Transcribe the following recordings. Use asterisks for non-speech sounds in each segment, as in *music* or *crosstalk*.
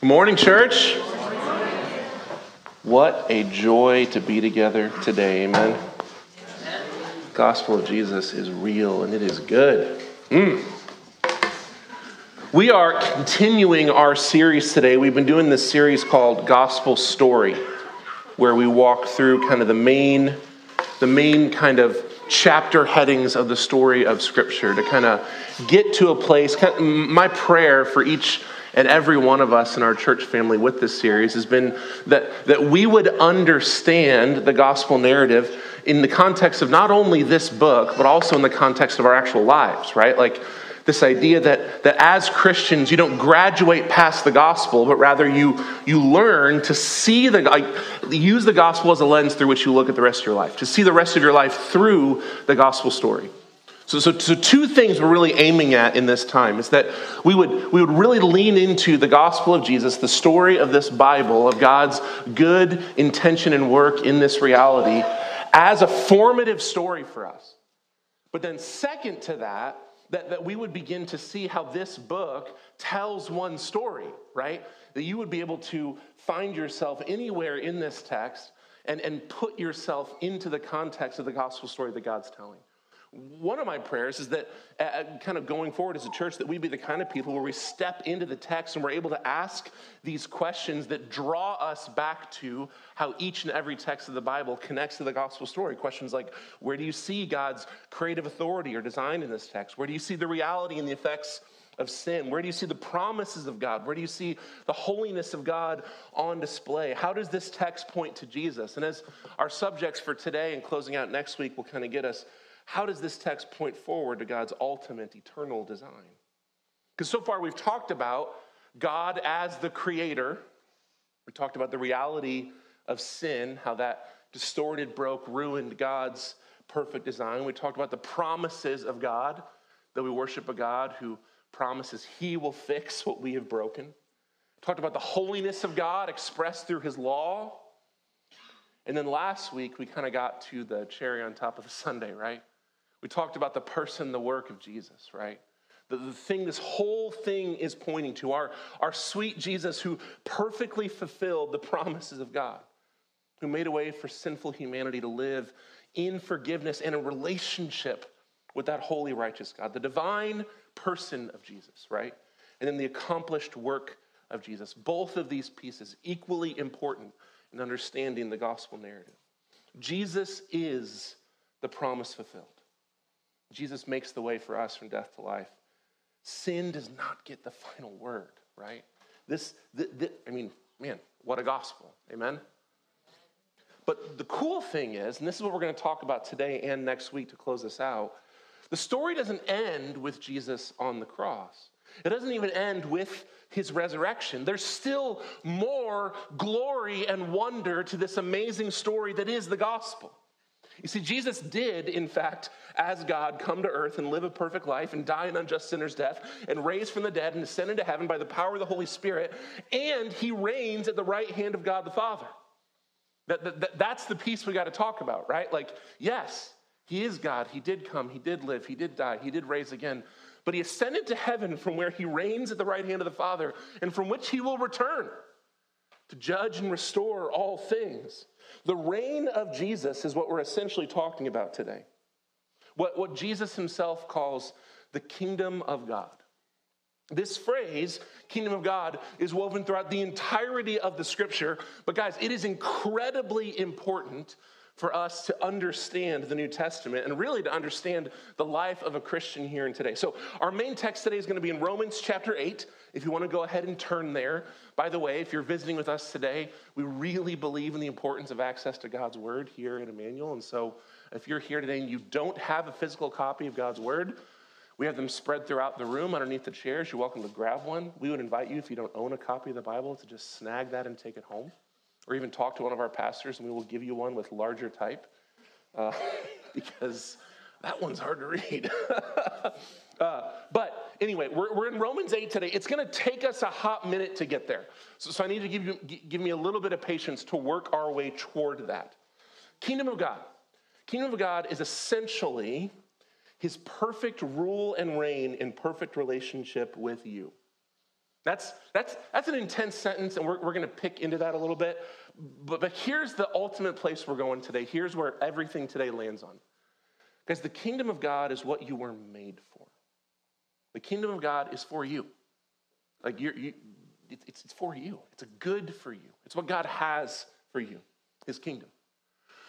Morning, church. What a joy to be together today. Amen. Gospel of Jesus is real and it is good. Mm. We are continuing our series today. We've been doing this series called Gospel Story, where we walk through kind of the main, the main kind of chapter headings of the story of Scripture to kind of get to a place. My prayer for each and every one of us in our church family with this series has been that, that we would understand the gospel narrative in the context of not only this book, but also in the context of our actual lives, right? Like this idea that, that as Christians, you don't graduate past the gospel, but rather you, you learn to see the, like, use the gospel as a lens through which you look at the rest of your life, to see the rest of your life through the gospel story. So, so, so, two things we're really aiming at in this time is that we would, we would really lean into the gospel of Jesus, the story of this Bible, of God's good intention and work in this reality, as a formative story for us. But then, second to that, that, that we would begin to see how this book tells one story, right? That you would be able to find yourself anywhere in this text and, and put yourself into the context of the gospel story that God's telling. One of my prayers is that, uh, uh, kind of going forward as a church, that we be the kind of people where we step into the text and we're able to ask these questions that draw us back to how each and every text of the Bible connects to the gospel story. Questions like, where do you see God's creative authority or design in this text? Where do you see the reality and the effects of sin? Where do you see the promises of God? Where do you see the holiness of God on display? How does this text point to Jesus? And as our subjects for today and closing out next week will kind of get us how does this text point forward to God's ultimate eternal design? Because so far we've talked about God as the creator. We talked about the reality of sin, how that distorted, broke, ruined God's perfect design. We talked about the promises of God, that we worship a God who promises he will fix *laughs* what we have broken. We talked about the holiness of God expressed through his law. And then last week, we kind of got to the cherry on top of the *laughs* sundae, right? We talked about the person, the work of Jesus, right? The, the thing this whole thing is pointing to our, our sweet Jesus who perfectly fulfilled the promises of God, who made a way for sinful humanity to live in forgiveness and a relationship with that holy, righteous God, the divine person of Jesus, right? And then the accomplished work of Jesus. Both of these pieces equally important in understanding the gospel narrative. Jesus is the promise fulfilled. Jesus makes the way for us from death to life. Sin does not get the final word, right? This, th- th- I mean, man, what a gospel. Amen? But the cool thing is, and this is what we're going to talk about today and next week to close this out, the story doesn't end with Jesus on the cross. It doesn't even end with his resurrection. There's still more glory and wonder to this amazing story that is the gospel. You see, Jesus did, in fact, as God, come to earth and live a perfect life and die an unjust sinner's death and raise from the dead and ascend into heaven by the power of the Holy Spirit, and he reigns at the right hand of God the Father. That, that, that's the piece we got to talk about, right? Like, yes, he is God. He did come. He did live. He did die. He did raise again. But he ascended to heaven from where he reigns at the right hand of the Father and from which he will return to judge and restore all things. The reign of Jesus is what we're essentially talking about today. What, what Jesus himself calls the kingdom of God. This phrase, kingdom of God, is woven throughout the entirety of the scripture. But, guys, it is incredibly important for us to understand the New Testament and really to understand the life of a Christian here and today. So, our main text today is going to be in Romans chapter 8. If you want to go ahead and turn there, by the way, if you're visiting with us today, we really believe in the importance of access to God's Word here in Emmanuel. And so, if you're here today and you don't have a physical copy of God's Word, we have them spread throughout the room underneath the chairs. You're welcome to grab one. We would invite you, if you don't own a copy of the Bible, to just snag that and take it home or even talk to one of our pastors and we will give you one with larger type uh, *laughs* because that one's hard to read. *laughs* uh, but anyway, we're, we're in Romans 8 today. It's going to take us a hot minute to get there. So, so I need to give, you, give me a little bit of patience to work our way toward that. Kingdom of God. Kingdom of God is essentially his perfect rule and reign in perfect relationship with you. That's, that's, that's an intense sentence, and we're, we're going to pick into that a little bit. But, but here's the ultimate place we're going today. Here's where everything today lands on. Because the kingdom of God is what you were made for. The kingdom of God is for you. Like you're, you, it's, it's for you. It's a good for you. It's what God has for you, his kingdom.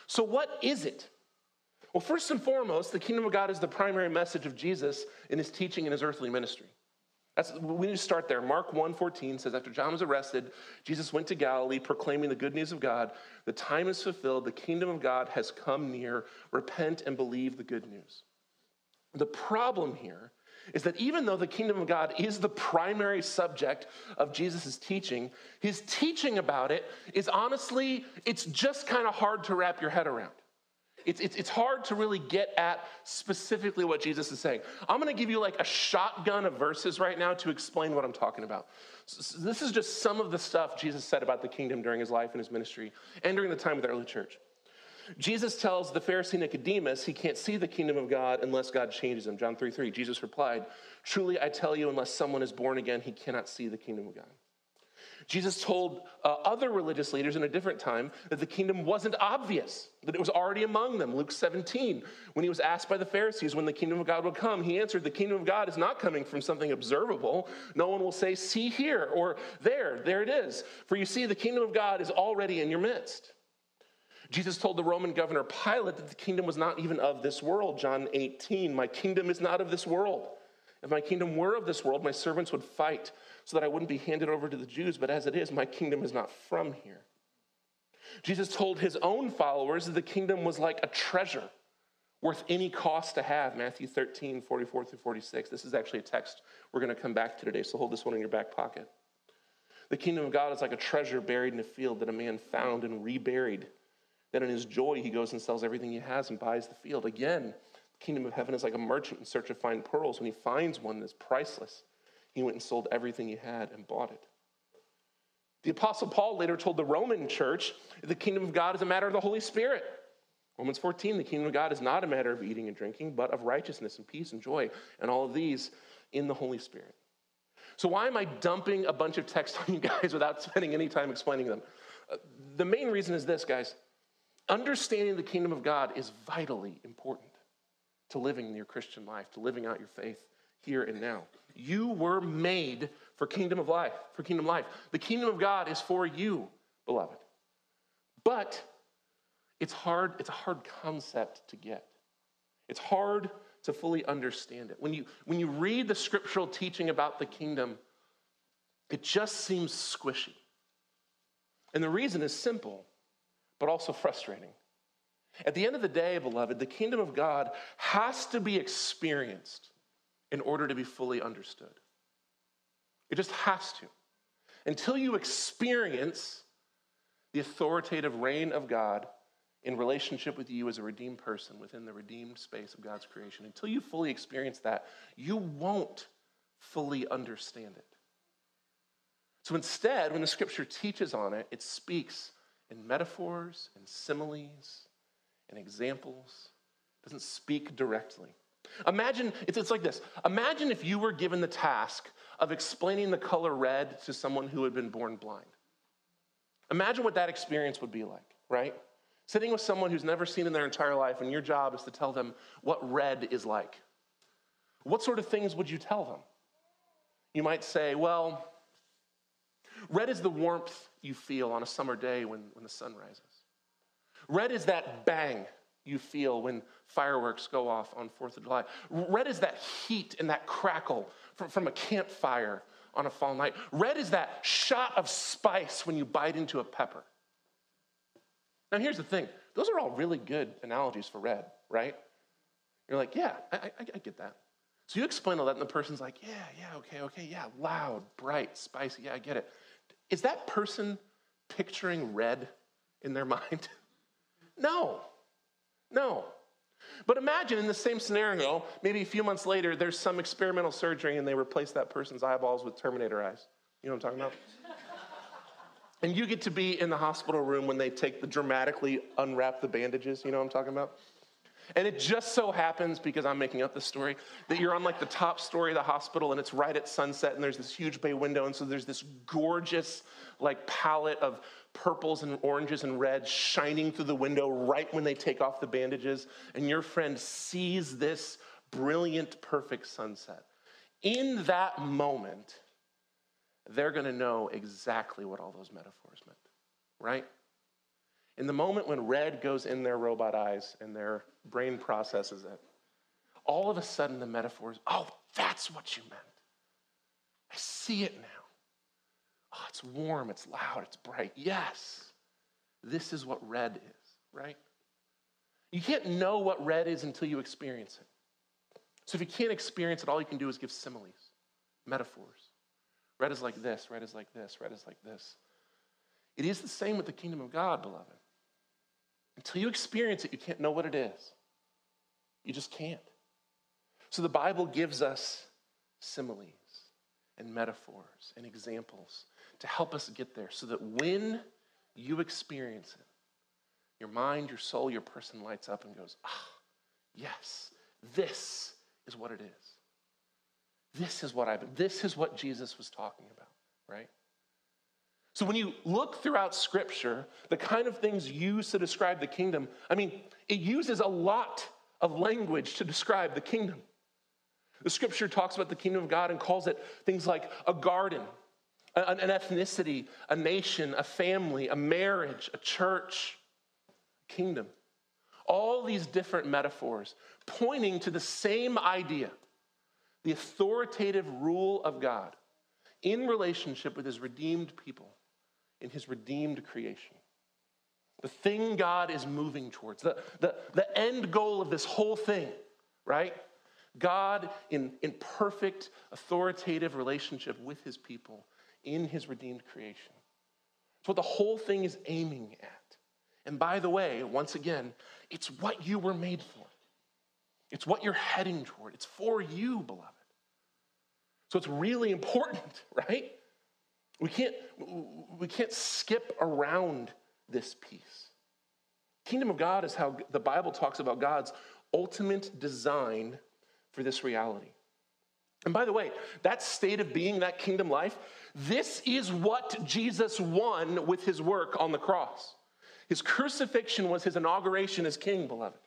So, what is it? Well, first and foremost, the kingdom of God is the primary message of Jesus in his teaching and his earthly ministry. That's, we need to start there. Mark 1.14 says, After John was arrested, Jesus went to Galilee proclaiming the good news of God. The time is fulfilled. The kingdom of God has come near. Repent and believe the good news. The problem here is that even though the kingdom of God is the primary subject of Jesus' teaching, his teaching about it is honestly, it's just kind of hard to wrap your head around. It's, it's, it's hard to really get at specifically what Jesus is saying. I'm going to give you like a shotgun of verses right now to explain what I'm talking about. So this is just some of the stuff Jesus said about the kingdom during his life and his ministry and during the time of the early church. Jesus tells the Pharisee Nicodemus he can't see the kingdom of God unless God changes him. John 3 3. Jesus replied, Truly I tell you, unless someone is born again, he cannot see the kingdom of God. Jesus told uh, other religious leaders in a different time that the kingdom wasn't obvious, that it was already among them. Luke 17, when he was asked by the Pharisees when the kingdom of God would come, he answered, The kingdom of God is not coming from something observable. No one will say, See here, or there, there it is. For you see, the kingdom of God is already in your midst. Jesus told the Roman governor Pilate that the kingdom was not even of this world. John 18, My kingdom is not of this world. If my kingdom were of this world, my servants would fight so that I wouldn't be handed over to the Jews. But as it is, my kingdom is not from here. Jesus told his own followers that the kingdom was like a treasure worth any cost to have. Matthew 13, 44 through 46. This is actually a text we're going to come back to today, so hold this one in your back pocket. The kingdom of God is like a treasure buried in a field that a man found and reburied. Then in his joy, he goes and sells everything he has and buys the field. Again, the kingdom of heaven is like a merchant in search of fine pearls. When he finds one that's priceless, he went and sold everything he had and bought it. The Apostle Paul later told the Roman church the kingdom of God is a matter of the Holy Spirit. Romans 14, the kingdom of God is not a matter of eating and drinking, but of righteousness and peace and joy, and all of these in the Holy Spirit. So, why am I dumping a bunch of text *laughs* on you guys without spending any time explaining them? Uh, the main reason is this, guys. Understanding the kingdom of God is vitally important to living your Christian life, to living out your faith here and now. You were made for kingdom of life, for kingdom life. The kingdom of God is for you, beloved. But it's hard, it's a hard concept to get. It's hard to fully understand it. When you when you read the scriptural teaching about the kingdom, it just seems squishy. And the reason is simple, but also frustrating. At the end of the day, beloved, the kingdom of God has to be experienced in order to be fully understood. It just has to. Until you experience the authoritative reign of God in relationship with you as a redeemed person within the redeemed space of God's creation, until you fully experience that, you won't fully understand it. So instead, when the scripture teaches on it, it speaks in metaphors and similes and examples. It doesn't speak directly. Imagine, it's, it's like this. Imagine if you were given the task of explaining the color red to someone who had been born blind. Imagine what that experience would be like, right? Sitting with someone who's never seen in their entire life, and your job is to tell them what red is like. What sort of things would you tell them? You might say, well, red is the warmth you feel on a summer day when, when the sun rises. Red is that bang you feel when fireworks go off on 4th of July. Red is that heat and that crackle from, from a campfire on a fall night. Red is that shot of spice when you bite into a pepper. Now, here's the thing those are all really good analogies for red, right? You're like, yeah, I, I, I get that. So you explain all that, and the person's like, yeah, yeah, okay, okay, yeah, loud, bright, spicy, yeah, I get it. Is that person picturing red in their *laughs* mind? no. No. But imagine in the same scenario, maybe a few months later, there's some experimental surgery and they replace that person's eyeballs with Terminator eyes. You know what I'm talking about? *laughs* and you get to be in the hospital room when they take the dramatically unwrap the bandages. You know what I'm talking about? And it just so happens, because I'm making up this story, that you're on like the top story of the hospital and it's right at sunset and there's this huge bay window. And so there's this gorgeous like palette of purples and oranges and reds shining through the window right when they take off the bandages. And your friend sees this brilliant, perfect sunset. In that moment, they're going to know exactly what all those metaphors meant, right? In the moment when red goes in their robot eyes and their brain processes it, all of a sudden the metaphors, oh, that's what you meant. I see it now. Oh, it's warm, it's loud, it's bright. Yes, this is what red is, right? You can't know what red is until you experience it. So if you can't experience it, all you can do is give similes, metaphors. Red is like this, red is like this, red is like this. It is the same with the kingdom of God, beloved. Until you experience it, you can't know what it is. You just can't. So the Bible gives us similes and metaphors and examples to help us get there so that when you experience it, your mind, your soul, your person lights up and goes, ah, yes, this is what it is. This is what I've this is what Jesus was talking about, right? So when you look throughout scripture, the kind of things used to describe the kingdom, I mean, it uses a lot of language to describe the kingdom. The scripture talks about the kingdom of God and calls it things like a garden, an ethnicity, a nation, a family, a marriage, a church, a kingdom. All these different metaphors pointing to the same idea the authoritative rule of God in relationship with his redeemed people in his redeemed creation. The thing God is moving towards, the, the, the end goal of this whole thing, right? God in, in perfect, authoritative relationship with his people in his redeemed creation. It's what the whole thing is aiming at. And by the way, once again, it's what you were made for. It's what you're heading toward. It's for you, beloved. So it's really important, *laughs* right? We can't, we can't skip around this piece. Kingdom of God is how the Bible talks about God's ultimate design for this reality. And by the way, that state of being, that kingdom life, this is what Jesus won with his work on the cross. His crucifixion was his inauguration as king, beloved.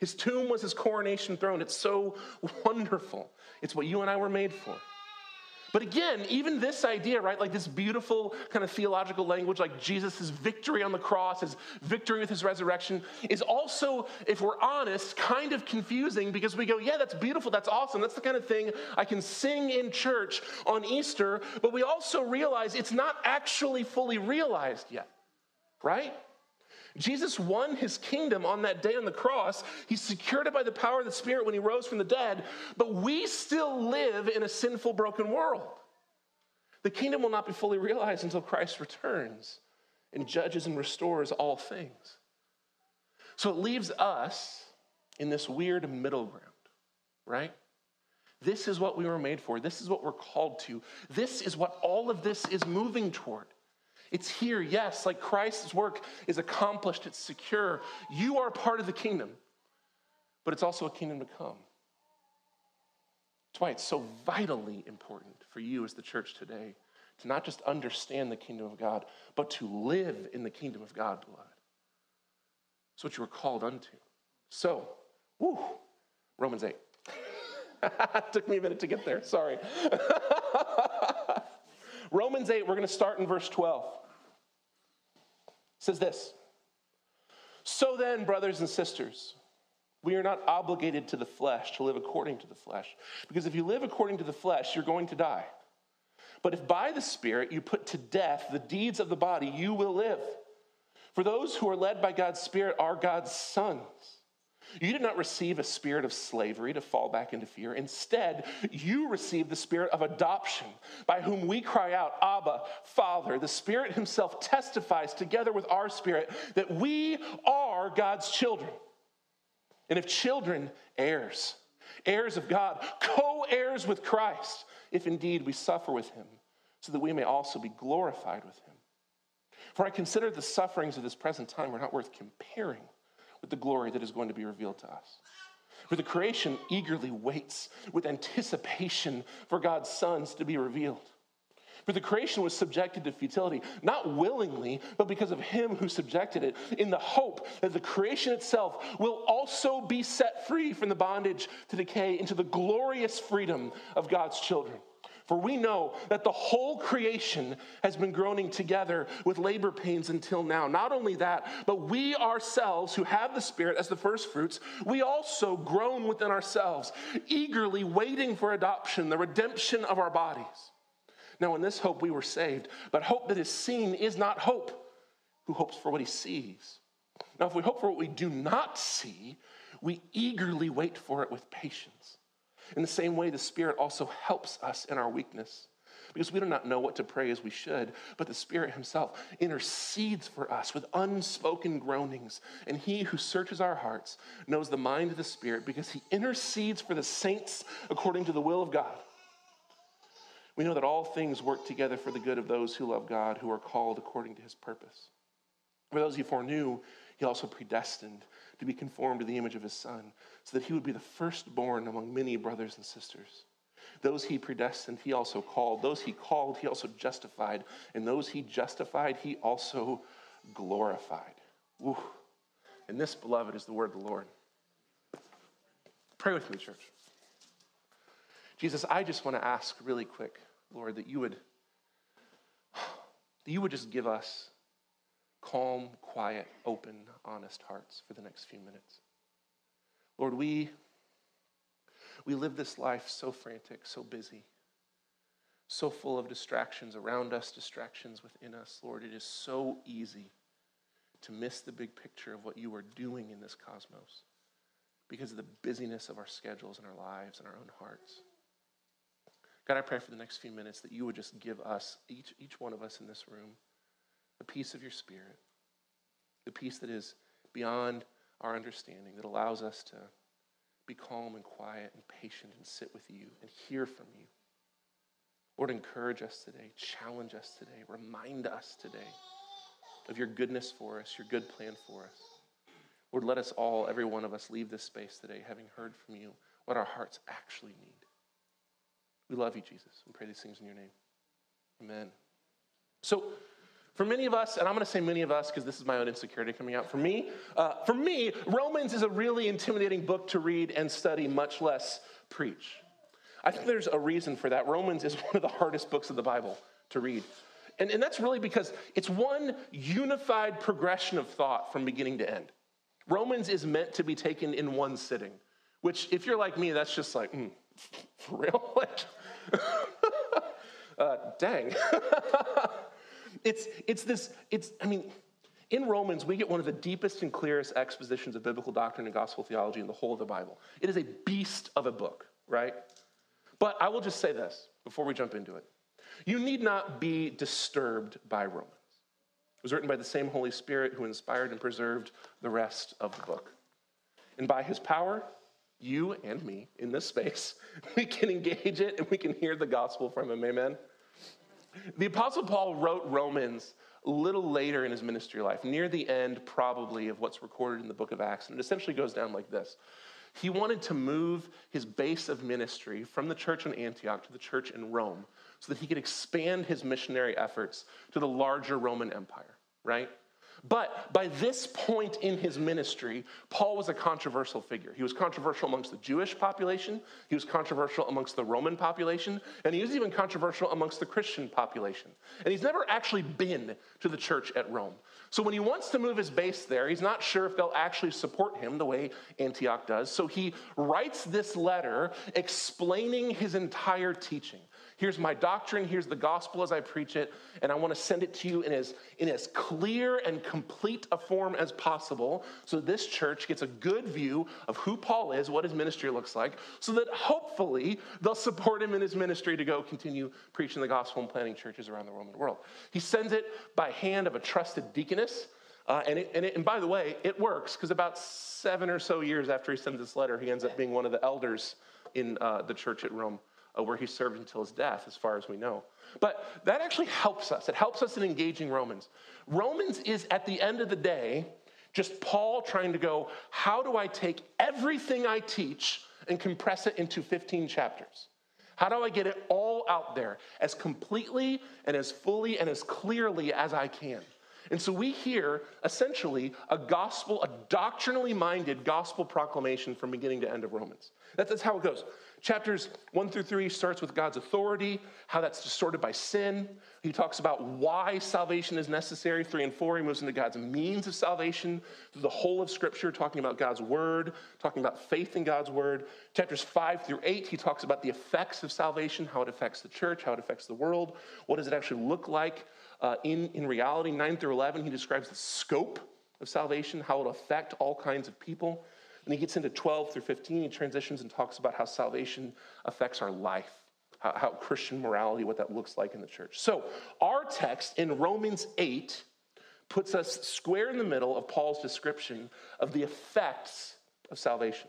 His tomb was his coronation throne. It's so *laughs* wonderful. It's what you and I were made for. But again, even this idea, right, like this beautiful kind of theological language, like Jesus' victory on the cross, his victory with his resurrection, is also, if we're honest, kind of confusing because we go, yeah, that's beautiful, that's awesome, that's the kind of thing I can sing in church on Easter, but we also realize it's not actually fully realized yet, right? Jesus won his kingdom on that day on the cross. He secured it by the power of the Spirit when he rose from the dead, but we still live in a sinful, broken world. The kingdom will not be fully realized until Christ returns and judges and restores all things. So it leaves us in this weird middle ground, right? This is what we were made for. This is what we're called to. This is what all of this is moving toward. It's here, yes, like Christ's work is accomplished, it's secure. You are part of the kingdom, but it's also a kingdom to come. That's why it's so vitally important for you as the church today to not just understand the kingdom of God, but to live in the kingdom of God, beloved. That's what you were called unto. So, woo, Romans 8. *laughs* Took me a minute to get there, sorry. *laughs* Romans 8, we're going to start in verse 12 says this So then, brothers and sisters, we are not obligated to the flesh to live according to the flesh. Because if you live according to the flesh, you're going to die. But if by the Spirit you put to death the deeds of the body, you will live. For those who are led by God's Spirit are God's sons. You did not receive a spirit of slavery to fall back into fear. Instead, you received the spirit of adoption, by whom we cry out, Abba, Father. The Spirit Himself testifies together with our spirit that we are God's children. And if children, heirs, heirs of God, co heirs with Christ, if indeed we suffer with Him, so that we may also be glorified with Him. For I consider the sufferings of this present time are not worth comparing with the glory that is going to be revealed to us. For the creation eagerly waits with anticipation for God's sons to be revealed. For the creation was subjected to futility, not willingly, but because of him who subjected it, in the hope that the creation itself will also be set free from the bondage to decay into the glorious freedom of God's children. For we know that the whole creation has been groaning together with labor pains until now. Not only that, but we ourselves who have the Spirit as the first fruits, we also groan within ourselves, eagerly waiting for adoption, the redemption of our bodies. Now, in this hope we were saved, but hope that is seen is not hope. Who hopes for what he sees? Now, if we hope for what we do not see, we eagerly wait for it with patience. In the same way, the Spirit also helps us in our weakness. Because we do not know what to pray as we should, but the Spirit Himself intercedes for us with unspoken groanings. And He who searches our hearts knows the mind of the Spirit because He intercedes for the saints according to the will of God. We know that all things work together for the good of those who love God, who are called according to His purpose. For those he foreknew, he also predestined to be conformed to the image of his son, so that he would be the firstborn among many brothers and sisters. Those he predestined, he also called. Those he called, he also justified. And those he justified, he also glorified. And this, beloved, is the word of the Lord. Pray with me, church. Jesus, I just want to ask really quick, Lord, that you would that you would just give us calm, quiet, open, honest hearts for the next few minutes. Lord, we, we live this life so frantic, so busy, so full of distractions around us, distractions within us. Lord, it is so easy to miss the big picture of what you are doing in this cosmos because of the busyness of our schedules and our lives and our own hearts. God, I pray for the next few minutes that you would just give us, each, each one of us in this room, the peace of your spirit, the peace that is beyond our understanding, that allows us to be calm and quiet and patient and sit with you and hear from you. Lord, encourage us today, challenge us today, remind us today of your goodness for us, your good plan for us. Lord, let us all, every one of us, leave this space today having heard from you what our hearts actually need. We love you, Jesus. We pray these things in your name. Amen. So, for many of us, and I'm going to say many of us because this is my own insecurity coming out. For me, uh, for me, Romans is a really intimidating book to read and study, much less preach. I think there's a reason for that. Romans is *laughs* one of the hardest books of the Bible to read. And, and that's really because it's one unified progression of thought from beginning to end. Romans is meant to be taken in one sitting, which, if you're like me, that's just like, mm, *laughs* for real? *laughs* uh, dang. It's, it's this, it's, I mean, in Romans, we get one of the deepest and clearest expositions of biblical doctrine and gospel theology in the whole of the Bible. It is a beast of a book, right? But I will just say this before we jump into it. You need not be disturbed by Romans. It was written by the same Holy Spirit who inspired and preserved the rest of the book. And by his power, you and me in this space, *laughs* we can engage it and we can hear the gospel from him. Amen. The Apostle Paul wrote Romans a little later in his ministry life, near the end, probably, of what's recorded in the book of Acts. And it essentially goes down like this He wanted to move his base of ministry from the church in Antioch to the church in Rome so that he could expand his missionary efforts to the larger Roman Empire, right? But by this point in his ministry, Paul was a controversial figure. He was controversial amongst the Jewish population, he was controversial amongst the Roman population, and he was even controversial amongst the Christian population. And he's never actually been to the church at Rome. So when he wants to move his base there, he's not sure if they'll actually support him the way Antioch does. So he writes this letter explaining his entire teaching. Here's my doctrine, here's the gospel as I preach it, and I want to send it to you in as, in as clear and complete a form as possible so this church gets a good view of who Paul is, what his ministry looks like, so that hopefully they'll support him in his ministry to go continue preaching the gospel and planting churches around the Roman world. He sends it by hand of a trusted deaconess. Uh, and, it, and, it, and, by the way, it works because about seven or so years after he sends this letter, he ends up being one of the elders in uh, the church at Rome Uh, where he served until his death, as far as we know. But that actually helps us. It helps us in engaging Romans. Romans is, at the end of the day, Just Paul trying to go, how do I take everything I teach and compress it into 15 chapters? How do I get it all out there as completely and as fully and as clearly as I can? And so we hear essentially a gospel, a doctrinally minded gospel proclamation from beginning to end of Romans. That's, that's how it goes. Chapters one through three starts with God's authority, how that's distorted by sin. He talks about why salvation is necessary. Three and four, he moves into God's means of salvation through the whole of Scripture, talking about God's word, talking about faith in God's word. Chapters five through eight, he talks about the effects of salvation, how it affects the church, how it affects the world, what does it actually look like uh, in, in reality. Nine through 11, he describes the scope of salvation, how it'll affect all kinds of people. And he gets into 12 through 15, he transitions and talks about how salvation affects our life, how, how Christian morality, what that looks like in the church. So, our text in Romans 8 puts us square in the middle of Paul's description of the effects of salvation.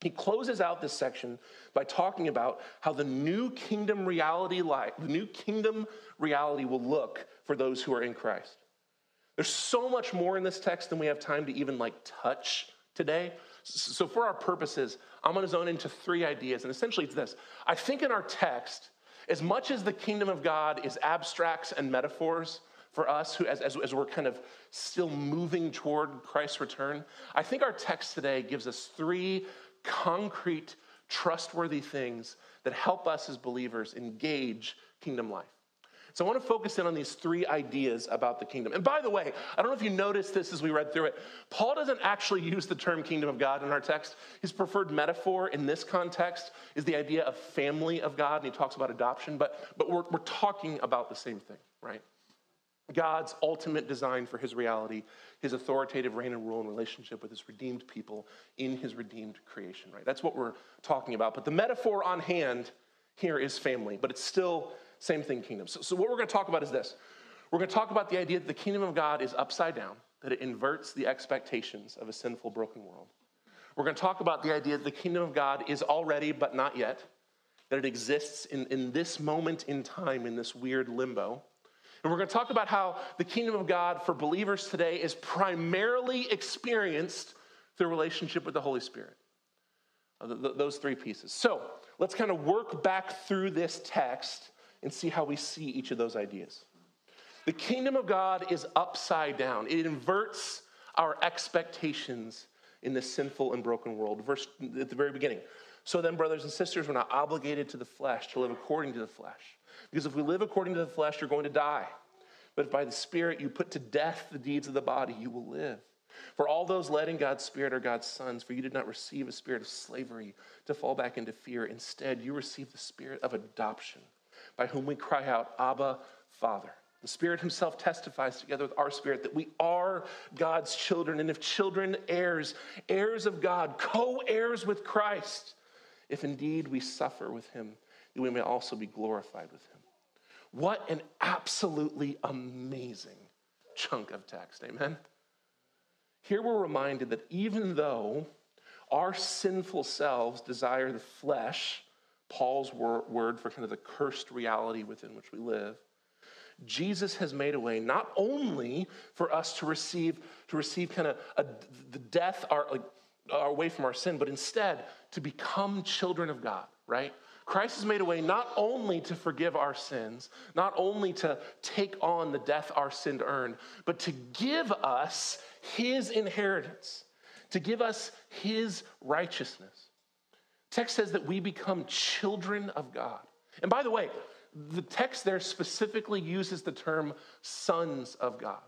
He closes out this section by talking about how the new kingdom reality life, the new kingdom reality will look for those who are in Christ. There's so much more in this text than we have time to even like touch today. So, for our purposes, I'm going to zone into three ideas. And essentially, it's this I think in our text, as much as the kingdom of God is abstracts and metaphors for us, who, as, as, as we're kind of still moving toward Christ's return, I think our text today gives us three concrete, trustworthy things that help us as believers engage kingdom life. So I want to focus in on these three ideas about the kingdom. And by the way, I don't know if you noticed this as we read through it. Paul doesn't actually use the term kingdom of God in our text. His preferred metaphor in this context is the idea of family of God, and he talks about adoption, but, but we're, we're talking about the same thing, right? God's ultimate design for his reality, his authoritative reign and rule in relationship with his redeemed people in his redeemed creation, right? That's what we're talking about. But the metaphor on hand here is family, but it's still same thing, kingdom. So, so what we're going to talk about is this we're going to talk about the idea that the kingdom of God is upside down, that it inverts the expectations of a sinful, broken world. We're going to talk about the idea that the kingdom of God is already, but not yet, that it exists in, in this moment in time, in this weird limbo. And we're going to talk about how the kingdom of God for believers today is primarily experienced through relationship with the Holy Spirit. Uh, those three pieces. So let's kind of work back through this text and see how we see each of those ideas. The kingdom of God is upside down, it inverts our expectations in this sinful and broken world. Verse at the very beginning. So then, brothers and sisters, we're not obligated to the flesh to live according to the flesh. Because if we live according to the flesh, you're going to die. But if by the Spirit you put to death the deeds of the body, you will live. For all those led in God's Spirit are God's sons, for you did not receive a spirit of slavery to fall back into fear. Instead, you received the spirit of adoption, by whom we cry out, Abba, Father. The Spirit Himself testifies together with our spirit that we are God's children, and if children, heirs, heirs of God, co heirs with Christ, if indeed we suffer with Him that we may also be glorified with him. What an absolutely amazing chunk of text. Amen? Here we're reminded that even though our sinful selves desire the flesh, Paul's word for kind of the cursed reality within which we live, Jesus has made a way not only for us to receive to receive kind of a, the death our, like, our way from our sin, but instead to become children of God, right? Christ has made a way not only to forgive our sins, not only to take on the death our sin earned, but to give us his inheritance, to give us his righteousness. Text says that we become children of God. And by the way, the text there specifically uses the term sons of God.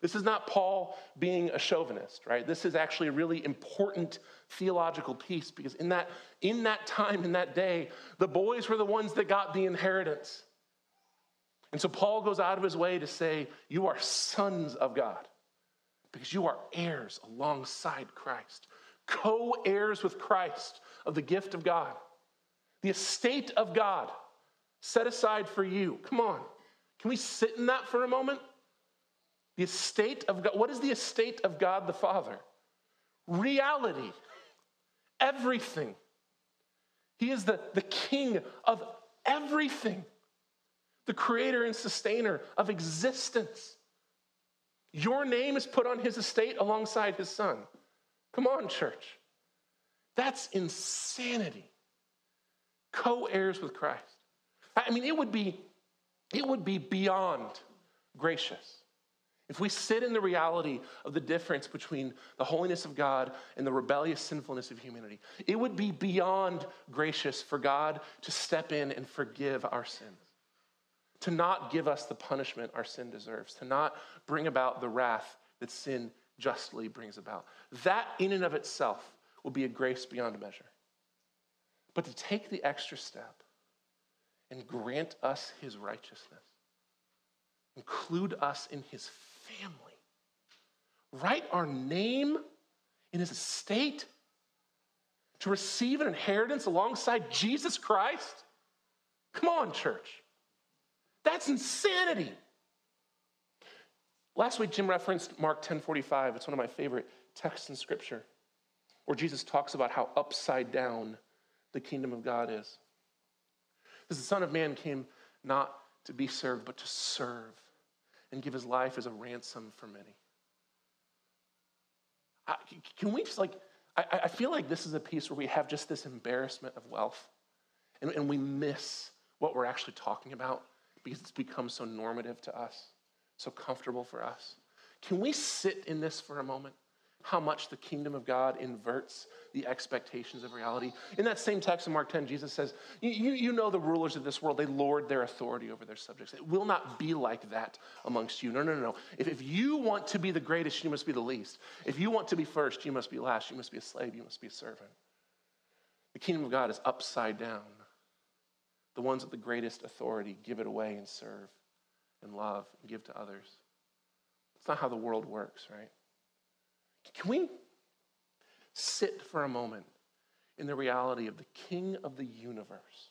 This is not Paul being a chauvinist, right? This is actually a really important theological piece because in that, in that time, in that day, the boys were the ones that got the inheritance. And so Paul goes out of his way to say, You are sons of God because you are heirs alongside Christ, co heirs with Christ of the gift of God, the estate of God set aside for you. Come on. Can we sit in that for a moment? The estate of God. What is the estate of God the Father? Reality. Everything. He is the, the king of everything, the creator and sustainer of existence. Your name is put on his estate alongside his son. Come on, church. That's insanity. Co heirs with Christ. I mean, it would be, it would be beyond gracious if we sit in the reality of the difference between the holiness of God and the rebellious sinfulness of humanity. It would be beyond gracious for God to step in and forgive our sins, to not give us the punishment our sin deserves, to not bring about the wrath that sin justly brings about. That, in and of itself, will be a grace beyond measure. But to take the extra step and grant us his righteousness, include us in his family, write our name in his estate, to receive an inheritance alongside Jesus Christ? Come on, church. That's insanity. Last week, Jim referenced Mark 10:45. It's one of my favorite texts in Scripture, where Jesus talks about how upside down the kingdom of God is. Because the Son of Man came not to be served, but to serve and give his life as a ransom for many. I, can we just like, I, I, feel like this is a piece where we have just this embarrassment of wealth and, and we miss what we're actually talking about because it's become so normative to us, so comfortable for us. Can we sit in this for a moment? How much the kingdom of God inverts the expectations of reality. In that same text in Mark 10, Jesus says, you, you know the rulers of this world, they lord their authority over their subjects. It will not be like that amongst you. No, no, no, no. If, if you want to be the greatest, you must be the least. If you want to be first, you must be last. You must be a slave. You must be a servant. The kingdom of God is upside down. The ones with the greatest authority give it away and serve and love and give to others. It's not how the world works, right? Can we sit for a moment in the reality of the King of the universe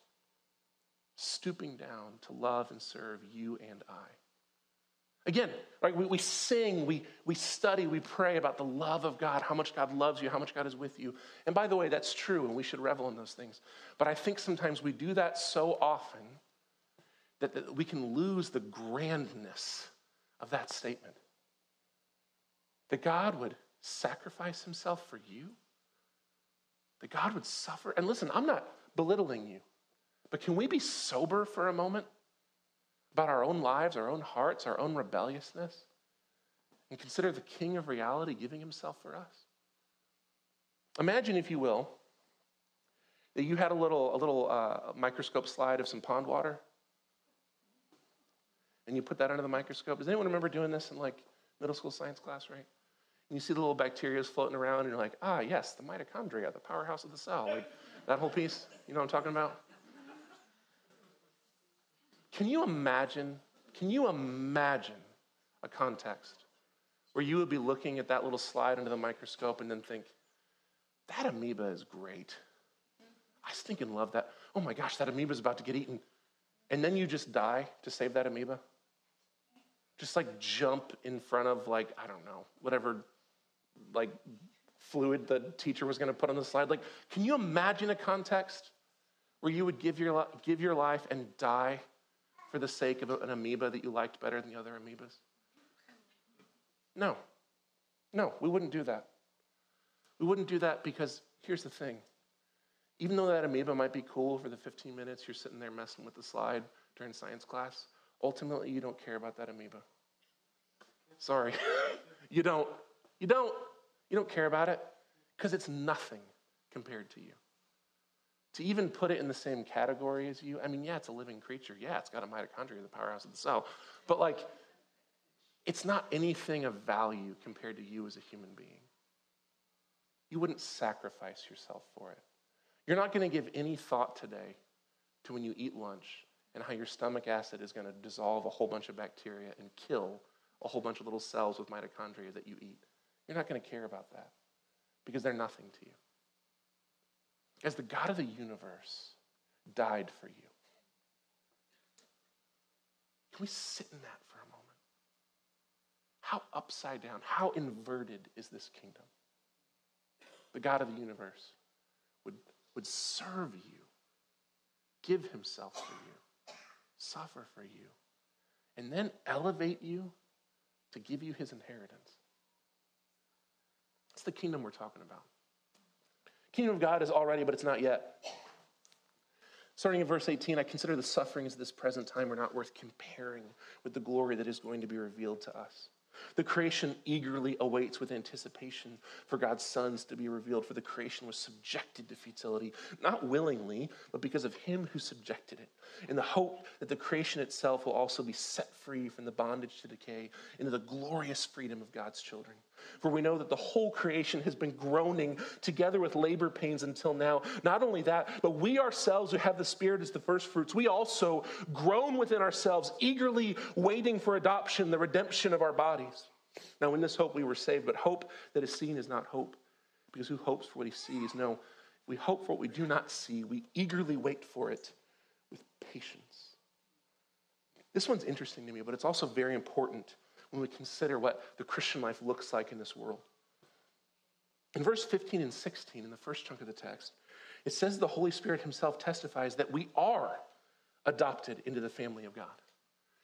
stooping down to love and serve you and I? Again, right, we, we sing, we, we study, we pray about the love of God, how much God loves you, how much God is with you. And by the way, that's true, and we should revel in those things. But I think sometimes we do that so often that, that we can lose the grandness of that statement. That God would sacrifice himself for you? That God would suffer? And listen, I'm not belittling you, but can we be sober for a moment about our own lives, our own hearts, our own rebelliousness, and consider the King of reality giving himself for us? Imagine, if you will, that you had a little, a little uh, microscope slide of some pond water, and you put that under the microscope. Does anyone remember doing this in like middle school science class, right? And you see the little bacteria floating around, and you're like, ah, yes, the mitochondria, the powerhouse of the cell. Like that whole piece. You know what I'm talking about? Can you imagine? Can you imagine a context where you would be looking at that little slide under the microscope and then think, that amoeba is great. I stinking love that. Oh my gosh, that amoeba is about to get eaten. And then you just die to save that amoeba? Just like jump in front of, like, I don't know, whatever like fluid the teacher was going to put on the slide. Like, can you imagine a context where you would give your, give your life and die for the sake of an amoeba that you liked better than the other amoebas? No. No, we wouldn't do that. We wouldn't do that because here's the thing. Even though that amoeba might be cool for the 15 minutes you're sitting there messing with the slide during science class, ultimately you don't care about that amoeba. Sorry, *laughs* you don't. You don't. You don't care about it because it's nothing compared to you. To even put it in the same category as you, I mean, yeah, it's a living creature. Yeah, it's got a mitochondria, the powerhouse of the cell. But like, it's not anything of value compared to you as a human being. You wouldn't sacrifice yourself for it. You're not going to give any thought today to when you eat lunch and how your stomach acid is going to dissolve a whole bunch of bacteria and kill a whole bunch of little cells with mitochondria that you eat. You're not going to care about that because they're nothing to you. As the God of the universe died for you. Can we sit in that for a moment? How upside down, how inverted is this kingdom? The God of the universe would, would serve you, give himself for you, suffer for you, and then elevate you to give you his inheritance. It's the kingdom we're talking about. Kingdom of God is already, but it's not yet. Starting in verse 18, I consider the sufferings of this present time are not worth comparing with the glory that is going to be revealed to us. The creation eagerly awaits with anticipation for God's sons to be revealed, for the creation was subjected to futility, not willingly, but because of him who subjected it, in the hope that the creation itself will also be set free from the bondage to decay into the glorious freedom of God's children. For we know that the whole creation has been groaning together with labor pains until now. Not only that, but we ourselves who have the Spirit as the first fruits, we also groan within ourselves, eagerly waiting for adoption, the redemption of our bodies. Now, in this hope we were saved, but hope that is seen is not hope, because who hopes for what he sees? No, we hope for what we do not see. We eagerly wait for it with patience. This one's interesting to me, but it's also very important when we consider what the Christian life looks like in this world. In verse 15 and 16, in the first chunk of the text, it says the Holy Spirit Himself testifies that we are adopted into the family of God,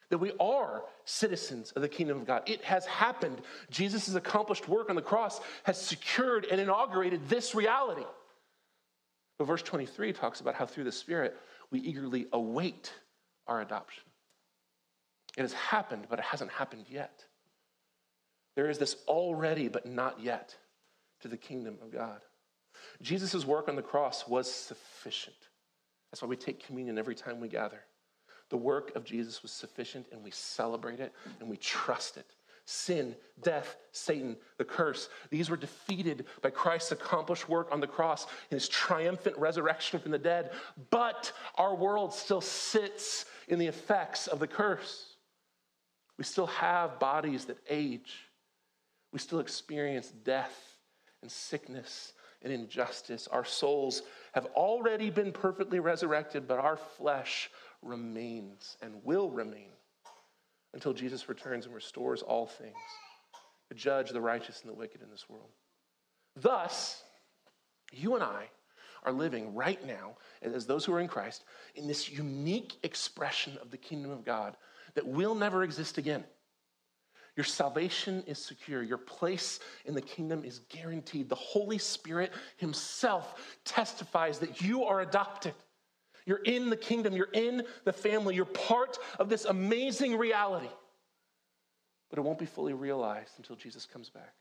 that we are citizens of the kingdom of God. It has happened. Jesus' accomplished work on the cross has secured and inaugurated this reality. But verse 23 talks about how through the Spirit we eagerly await our adoption. It has happened, but it hasn't happened yet. There is this already, but not yet to the kingdom of God. Jesus' work on the cross was sufficient. That's why we take communion every time we gather. The work of Jesus was sufficient, and we celebrate it and we trust it. Sin, death, Satan, the curse, these were defeated by Christ's accomplished work on the cross and his triumphant resurrection from the dead. But our world still sits in the effects of the curse. We still have bodies that age. We still experience death and sickness and injustice. Our souls have already been perfectly resurrected, but our flesh remains and will remain until Jesus returns and restores all things to judge the righteous and the wicked in this world. Thus, you and I are living right now, as those who are in Christ, in this unique expression of the kingdom of God that will never exist again. Your salvation is secure. Your place in the kingdom is guaranteed. The Holy Spirit Himself testifies that you are adopted. You're in the kingdom, you're in the family, you're part of this amazing reality. But it won't be fully realized until Jesus comes back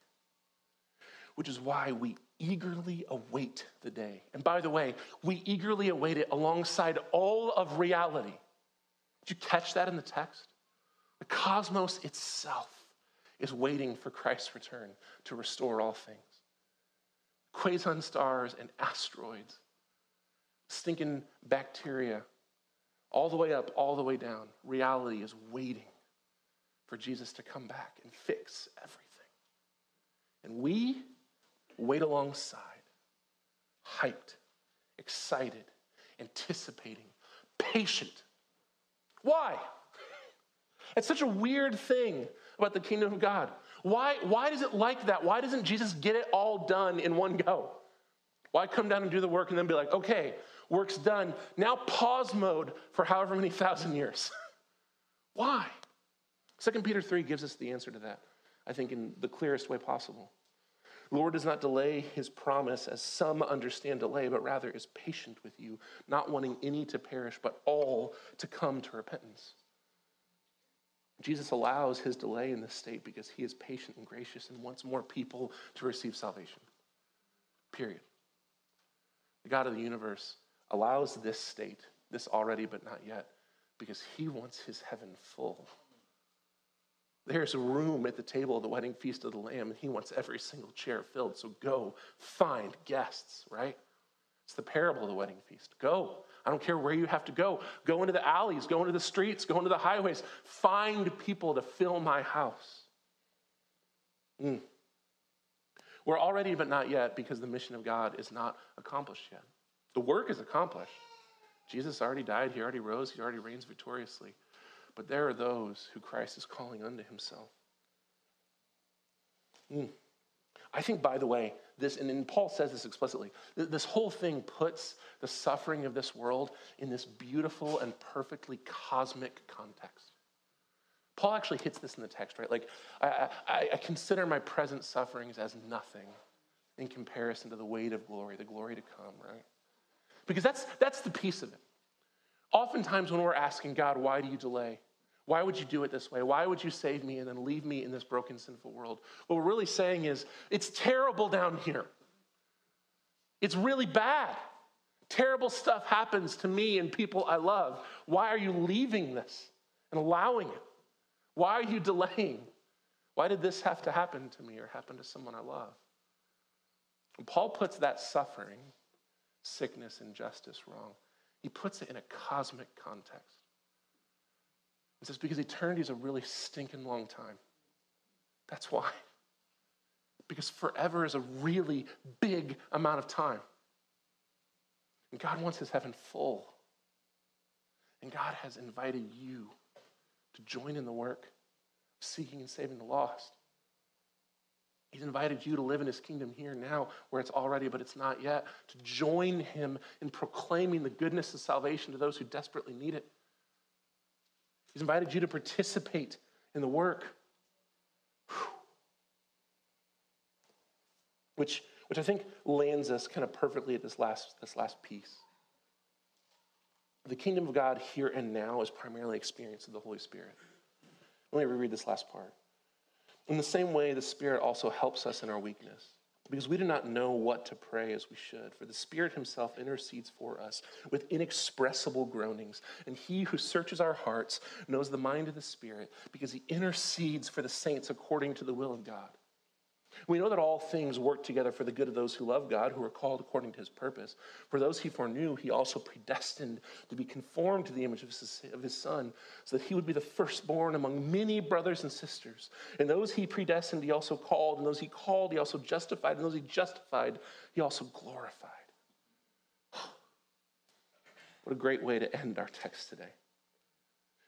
which is why we eagerly await the day. And by the way, we eagerly await it alongside all of reality. Did you catch that in the text? The cosmos itself is waiting for Christ's return to restore all things. Quasars stars and asteroids, stinking bacteria, all the way up, all the way down. Reality is waiting for Jesus to come back and fix everything. And we wait alongside, hyped, excited, anticipating, patient. Why? It's such a weird thing about the kingdom of God. Why, why is it like that? Why doesn't Jesus get it all done in one go? Why come down and do the work and then be like, okay, work's done. Now pause mode for however many thousand years. *laughs* Why? 2 Peter 3 gives us the answer to that, I think, in the clearest way possible. Lord does not delay his promise as some understand delay, but rather is patient with you, not wanting any to perish, but all to come to repentance. Jesus allows his delay in this state because he is patient and gracious and wants more people to receive salvation. Period. The God of the universe allows this state, this already but not yet, because he wants his heaven full. There's a room at the table of the wedding feast of the Lamb, and he wants every single chair filled. So go find guests, right? It's the parable of the wedding feast. Go. I don't care where you have to go. Go into the alleys, go into the streets, go into the highways. Find people to fill my house. Mm. We're already, but not yet, because the mission of God is not accomplished yet. The work is accomplished. Jesus already died, he already rose, he already reigns victoriously. But there are those who Christ is calling unto himself. Mm. I think, by the way, this, and Paul says this explicitly, this whole thing puts the suffering of this world in this beautiful and perfectly cosmic context. Paul actually hits this in the text, right? Like, I, I, I consider my present sufferings as nothing in comparison to the weight of glory, the glory to come, right? Because that's, that's the piece of it. Oftentimes, when we're asking God, why do you delay? Why would you do it this way? Why would you save me and then leave me in this broken, sinful world? What we're really saying is, it's terrible down here. It's really bad. Terrible stuff happens to me and people I love. Why are you leaving this and allowing it? Why are you delaying? Why did this have to happen to me or happen to someone I love? And Paul puts that suffering, sickness, injustice wrong. He puts it in a cosmic context. He says, because eternity is a really stinking long time. That's why. Because forever is a really big amount of time. And God wants his heaven full. And God has invited you to join in the work of seeking and saving the lost. He's invited you to live in his kingdom here now, where it's already, but it's not yet, to join him in proclaiming the goodness of salvation to those who desperately need it. He's invited you to participate in the work. Which, which I think lands us kind of perfectly at this last, this last piece. The kingdom of God here and now is primarily experience of the Holy Spirit. Let me reread this last part. In the same way, the Spirit also helps us in our weakness, because we do not know what to pray as we should. For the Spirit Himself intercedes for us with inexpressible groanings. And He who searches our hearts knows the mind of the Spirit, because He intercedes for the saints according to the will of God. We know that all things work together for the good of those who love God, who are called according to his purpose. For those he foreknew, he also predestined to be conformed to the image of his, of his, Son, so that he would be the firstborn among many brothers and sisters. And those he predestined, he also called. And those he called, he also justified. And those he justified, he also glorified. *gasps* What a great way to end our text today.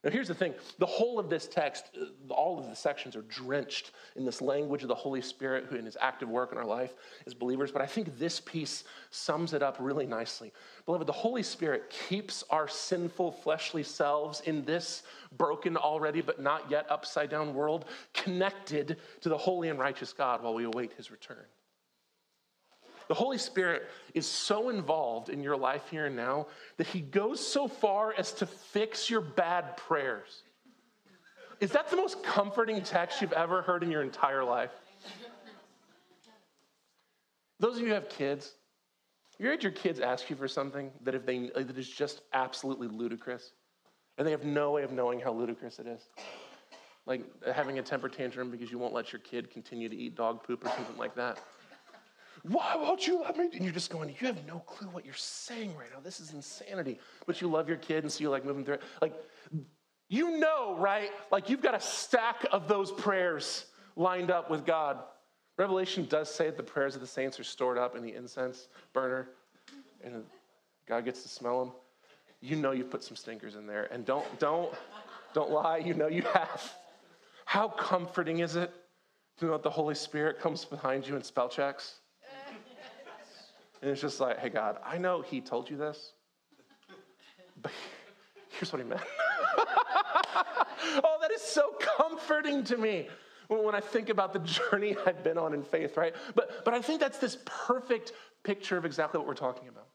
Now, here's the thing the whole of this text, uh, all of the sections are drenched in this language of the Holy Spirit who in his active work in our life as believers. But I think this piece sums it up really nicely. Beloved, the Holy Spirit keeps our sinful fleshly selves in this broken already but not yet upside down world connected to the holy and righteous God while we await his return. The Holy Spirit is so involved in your life here and now that he goes so far as to fix your bad prayers. Is that the most comforting text you've ever heard in your entire life? Those of you who have kids, you heard your kids ask you for something that if they that is just absolutely ludicrous, and they have no way of knowing how ludicrous it is. Like having a temper tantrum because you won't let your kid continue to eat dog poop or something like that. Why won't you let me? And you're just going, you have no clue what you're saying right now. This is insanity. But you love your kid, and so you like moving through it. Like, you know, right? Like, you've got a stack of those prayers lined up with God. Revelation does say that the prayers of the saints are stored up in the incense burner, and God gets to smell them. You know you've put some stinkers in there, and don't, don't, don't lie. You know you have. How comforting is it to know that the Holy Spirit comes behind you and spell checks? And it's just like, hey, God, I know He told you this, but here's what He meant. *laughs* oh, that is so comforting to me when I think about the journey I've been on in faith, right? But, but I think that's this perfect picture of exactly what we're talking about.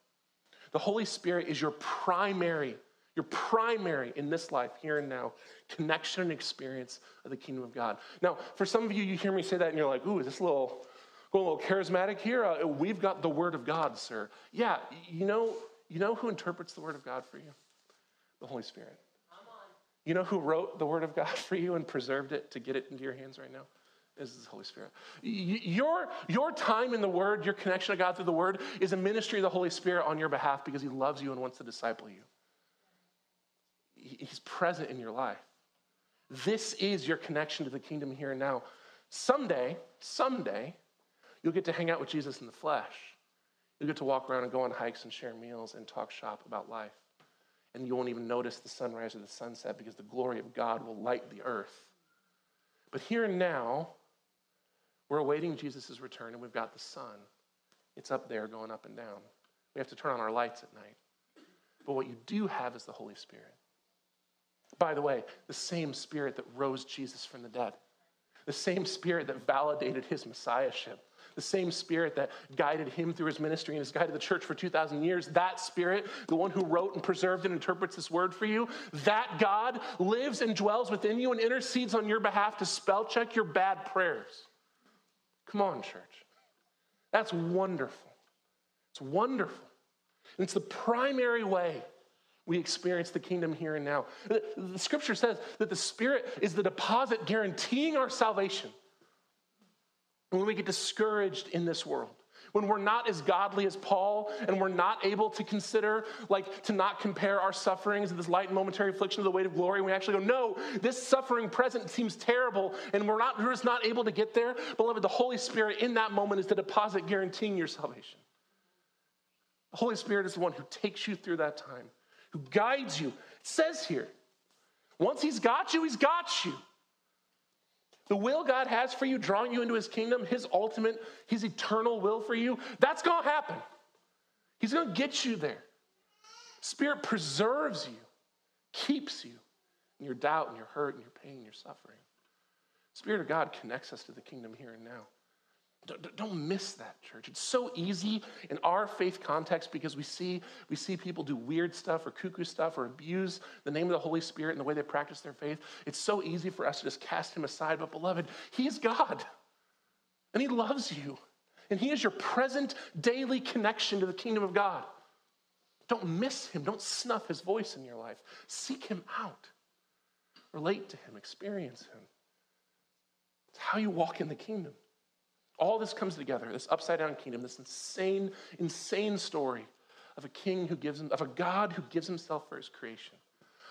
The Holy Spirit is your primary, your primary in this life, here and now, connection and experience of the kingdom of God. Now, for some of you, you hear me say that and you're like, ooh, is this little Little charismatic here. Uh, we've got the Word of God, sir. Yeah, you know, you know who interprets the Word of God for you? The Holy Spirit. You know who wrote the Word of God *laughs* for you and preserved it to get it into your hands right now? Is the Holy Spirit. Your, your time in the Word, your connection to God through the Word, is a ministry of the Holy Spirit on your behalf because He loves you and wants to disciple you. He's present in your life. This is your connection to the kingdom here and now. Someday, someday, You'll get to hang out with Jesus in the flesh. You'll get to walk around and go on hikes and share meals and talk shop about life. And you won't even notice the sunrise or the sunset because the glory of God will light the earth. But here and now, we're awaiting Jesus' return and we've got the sun. It's up there going up and down. We have to turn on our lights at night. But what you do have is the Holy Spirit. By the way, the same spirit that rose Jesus from the dead, the same spirit that validated his messiahship, the same spirit that guided him through his ministry and has guided the church for 2,000 years, that spirit, the one who wrote and preserved and interprets this word for you, that God lives and dwells within you and intercedes on your behalf to spell check your bad prayers. Come on, church. That's wonderful. It's wonderful. And it's the primary way we experience the kingdom here and now. The, the, scripture says that the Spirit is the deposit guaranteeing our salvation. When we get discouraged in this world, when we're not as godly as Paul and we're not able to consider, like, to not compare our sufferings and this light and momentary affliction to the weight of glory, we actually go, no, this suffering present seems terrible, and we're, not, we're just not able to get there. Beloved, the Holy Spirit in that moment is the deposit guaranteeing your salvation. The Holy Spirit is the one who takes you through that time who guides you. It says here, once he's got you, he's got you. The will God has for you, drawing you into his kingdom, his ultimate, his eternal will for you, that's going to happen. He's going to get you there. Spirit preserves you, keeps you in your doubt and your hurt and your pain and your suffering. Spirit of God connects us to the kingdom here and now. Don't miss that, church. It's so easy in our faith context because we see, we see people do weird stuff or cuckoo stuff or abuse the name of the Holy Spirit and the way they practice their faith. It's so easy for us to just cast him aside. But, beloved, he is God and he loves you. And he is your present daily connection to the kingdom of God. Don't miss him. Don't snuff his voice in your life. Seek him out. Relate to him. Experience him. It's how you walk in the kingdom. All this comes together, this upside down kingdom, this insane, insane story of a king who gives, him, of a God who gives himself for his creation,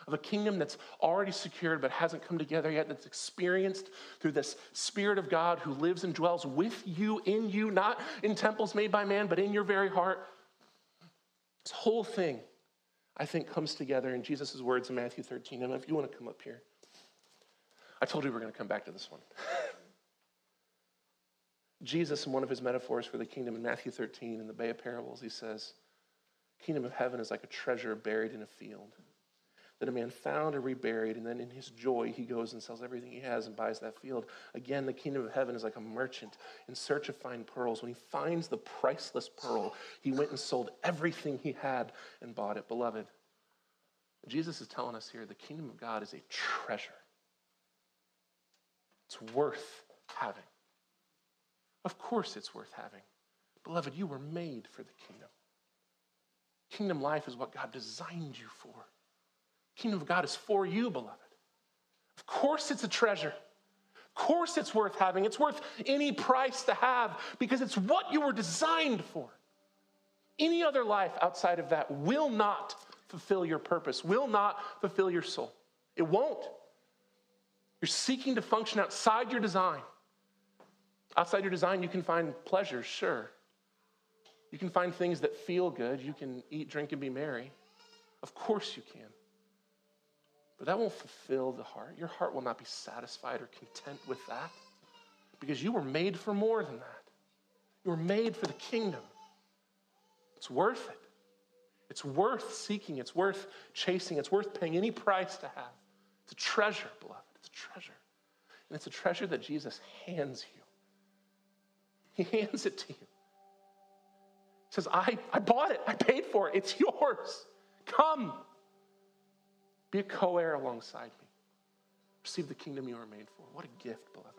of a kingdom that's already secured but hasn't come together yet, that's experienced through this Spirit of God who lives and dwells with you, in you, not in temples made by man, but in your very heart. This whole thing, I think, comes together in Jesus' words in Matthew 13. And if you want to come up here, I told you we are going to come back to this one. *laughs* Jesus, in one of his metaphors for the kingdom in Matthew 13, in the Bay of Parables, he says, Kingdom of heaven is like a treasure buried in a field that a man found and reburied, and then in his joy, he goes and sells everything he has and buys that field. Again, the kingdom of heaven is like a merchant in search of fine pearls. When he finds the priceless pearl, he went and sold everything he had and bought it. Beloved, Jesus is telling us here the kingdom of God is a treasure, it's worth having. Of course, it's worth having. Beloved, you were made for the kingdom. Kingdom life is what God designed you for. Kingdom of God is for you, beloved. Of course, it's a treasure. Of course, it's worth having. It's worth any price to have because it's what you were designed for. Any other life outside of that will not fulfill your purpose, will not fulfill your soul. It won't. You're seeking to function outside your design. Outside your design, you can find pleasure, sure. You can find things that feel good. You can eat, drink, and be merry. Of course you can. But that won't fulfill the heart. Your heart will not be satisfied or content with that because you were made for more than that. You were made for the kingdom. It's worth it. It's worth seeking. It's worth chasing. It's worth paying any price to have. It's a treasure, beloved. It's a treasure. And it's a treasure that Jesus hands you. He hands it to you. He says, I, I bought it. I paid for it. It's yours. Come. Be a co heir alongside me. Receive the kingdom you were made for. What a gift, beloved.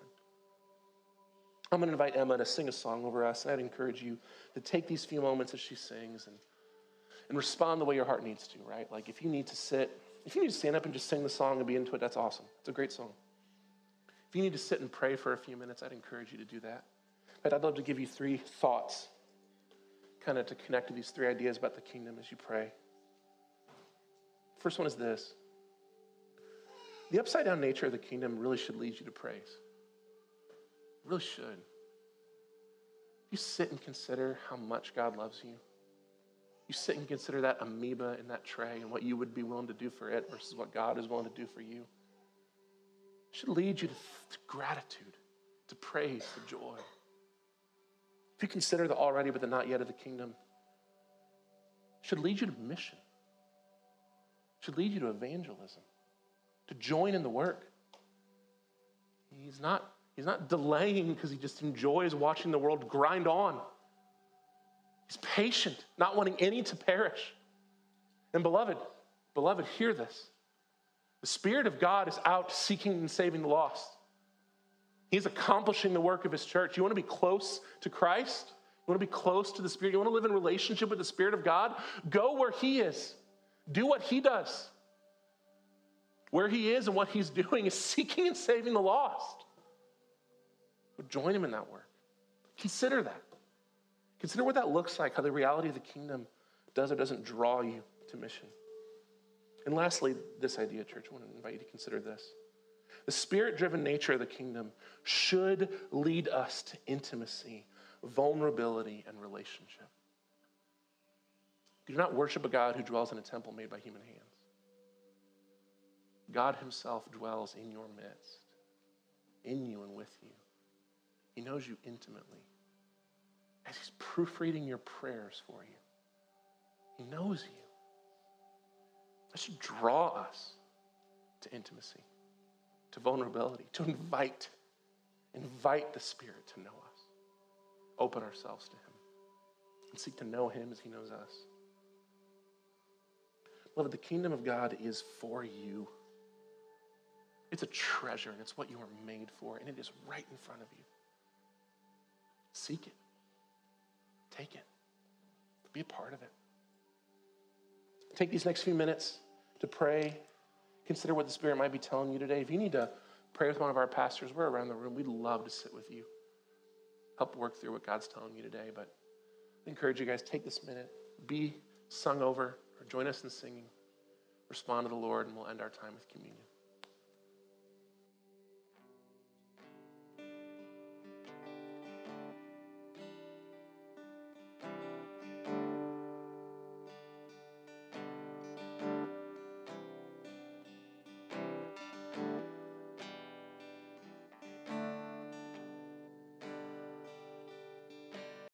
I'm going to invite Emma to sing a song over us, and I'd encourage you to take these few moments as she sings and, and respond the way your heart needs to, right? Like if you need to sit, if you need to stand up and just sing the song and be into it, that's awesome. It's a great song. If you need to sit and pray for a few minutes, I'd encourage you to do that. But I'd love to give you three thoughts, kind of to connect to these three ideas about the kingdom as you pray. First one is this the upside down nature of the kingdom really should lead you to praise. It really should. You sit and consider how much God loves you. You sit and consider that amoeba in that tray and what you would be willing to do for it versus what God is willing to do for you. It should lead you to, to gratitude, to praise, to joy. If you consider the already but the not yet of the kingdom, should lead you to mission, should lead you to evangelism, to join in the work. He's not, he's not delaying because he just enjoys watching the world grind on. He's patient, not wanting any to perish. And beloved, beloved, hear this. The Spirit of God is out seeking and saving the lost. He's accomplishing the work of his church. You want to be close to Christ? You want to be close to the Spirit? You want to live in relationship with the Spirit of God? Go where he is. Do what he does. Where he is and what he's *laughs* doing is seeking and saving the lost. But join him in that work. Consider that. Consider what that looks like, how the reality of the kingdom does or doesn't draw you to mission. And lastly, this idea, church, I want to invite you to consider this. The spirit driven nature of the kingdom should lead us to intimacy, vulnerability, and relationship. You do not worship a God who dwells in a temple made by human hands. God Himself dwells in your midst, in you and with you. He knows you intimately as He's proofreading your prayers for you. He knows you. That should draw us to intimacy, to vulnerability, to invite, invite the Spirit to know us, open ourselves to Him, and seek to know Him as He knows us. Beloved, the kingdom of God is for you. It's a treasure, and it's what you are made for, and it is right in front of you. Seek it. Take it. Be a part of it. Take these next few minutes to pray. Consider what the Spirit might be telling you today. If you need to pray with one of our pastors, we're around the room. We'd love to sit with you, help work through what God's telling you today. But I encourage you guys, take this minute, be sung over, or join us in singing, respond to the Lord, and we'll end our time with communion.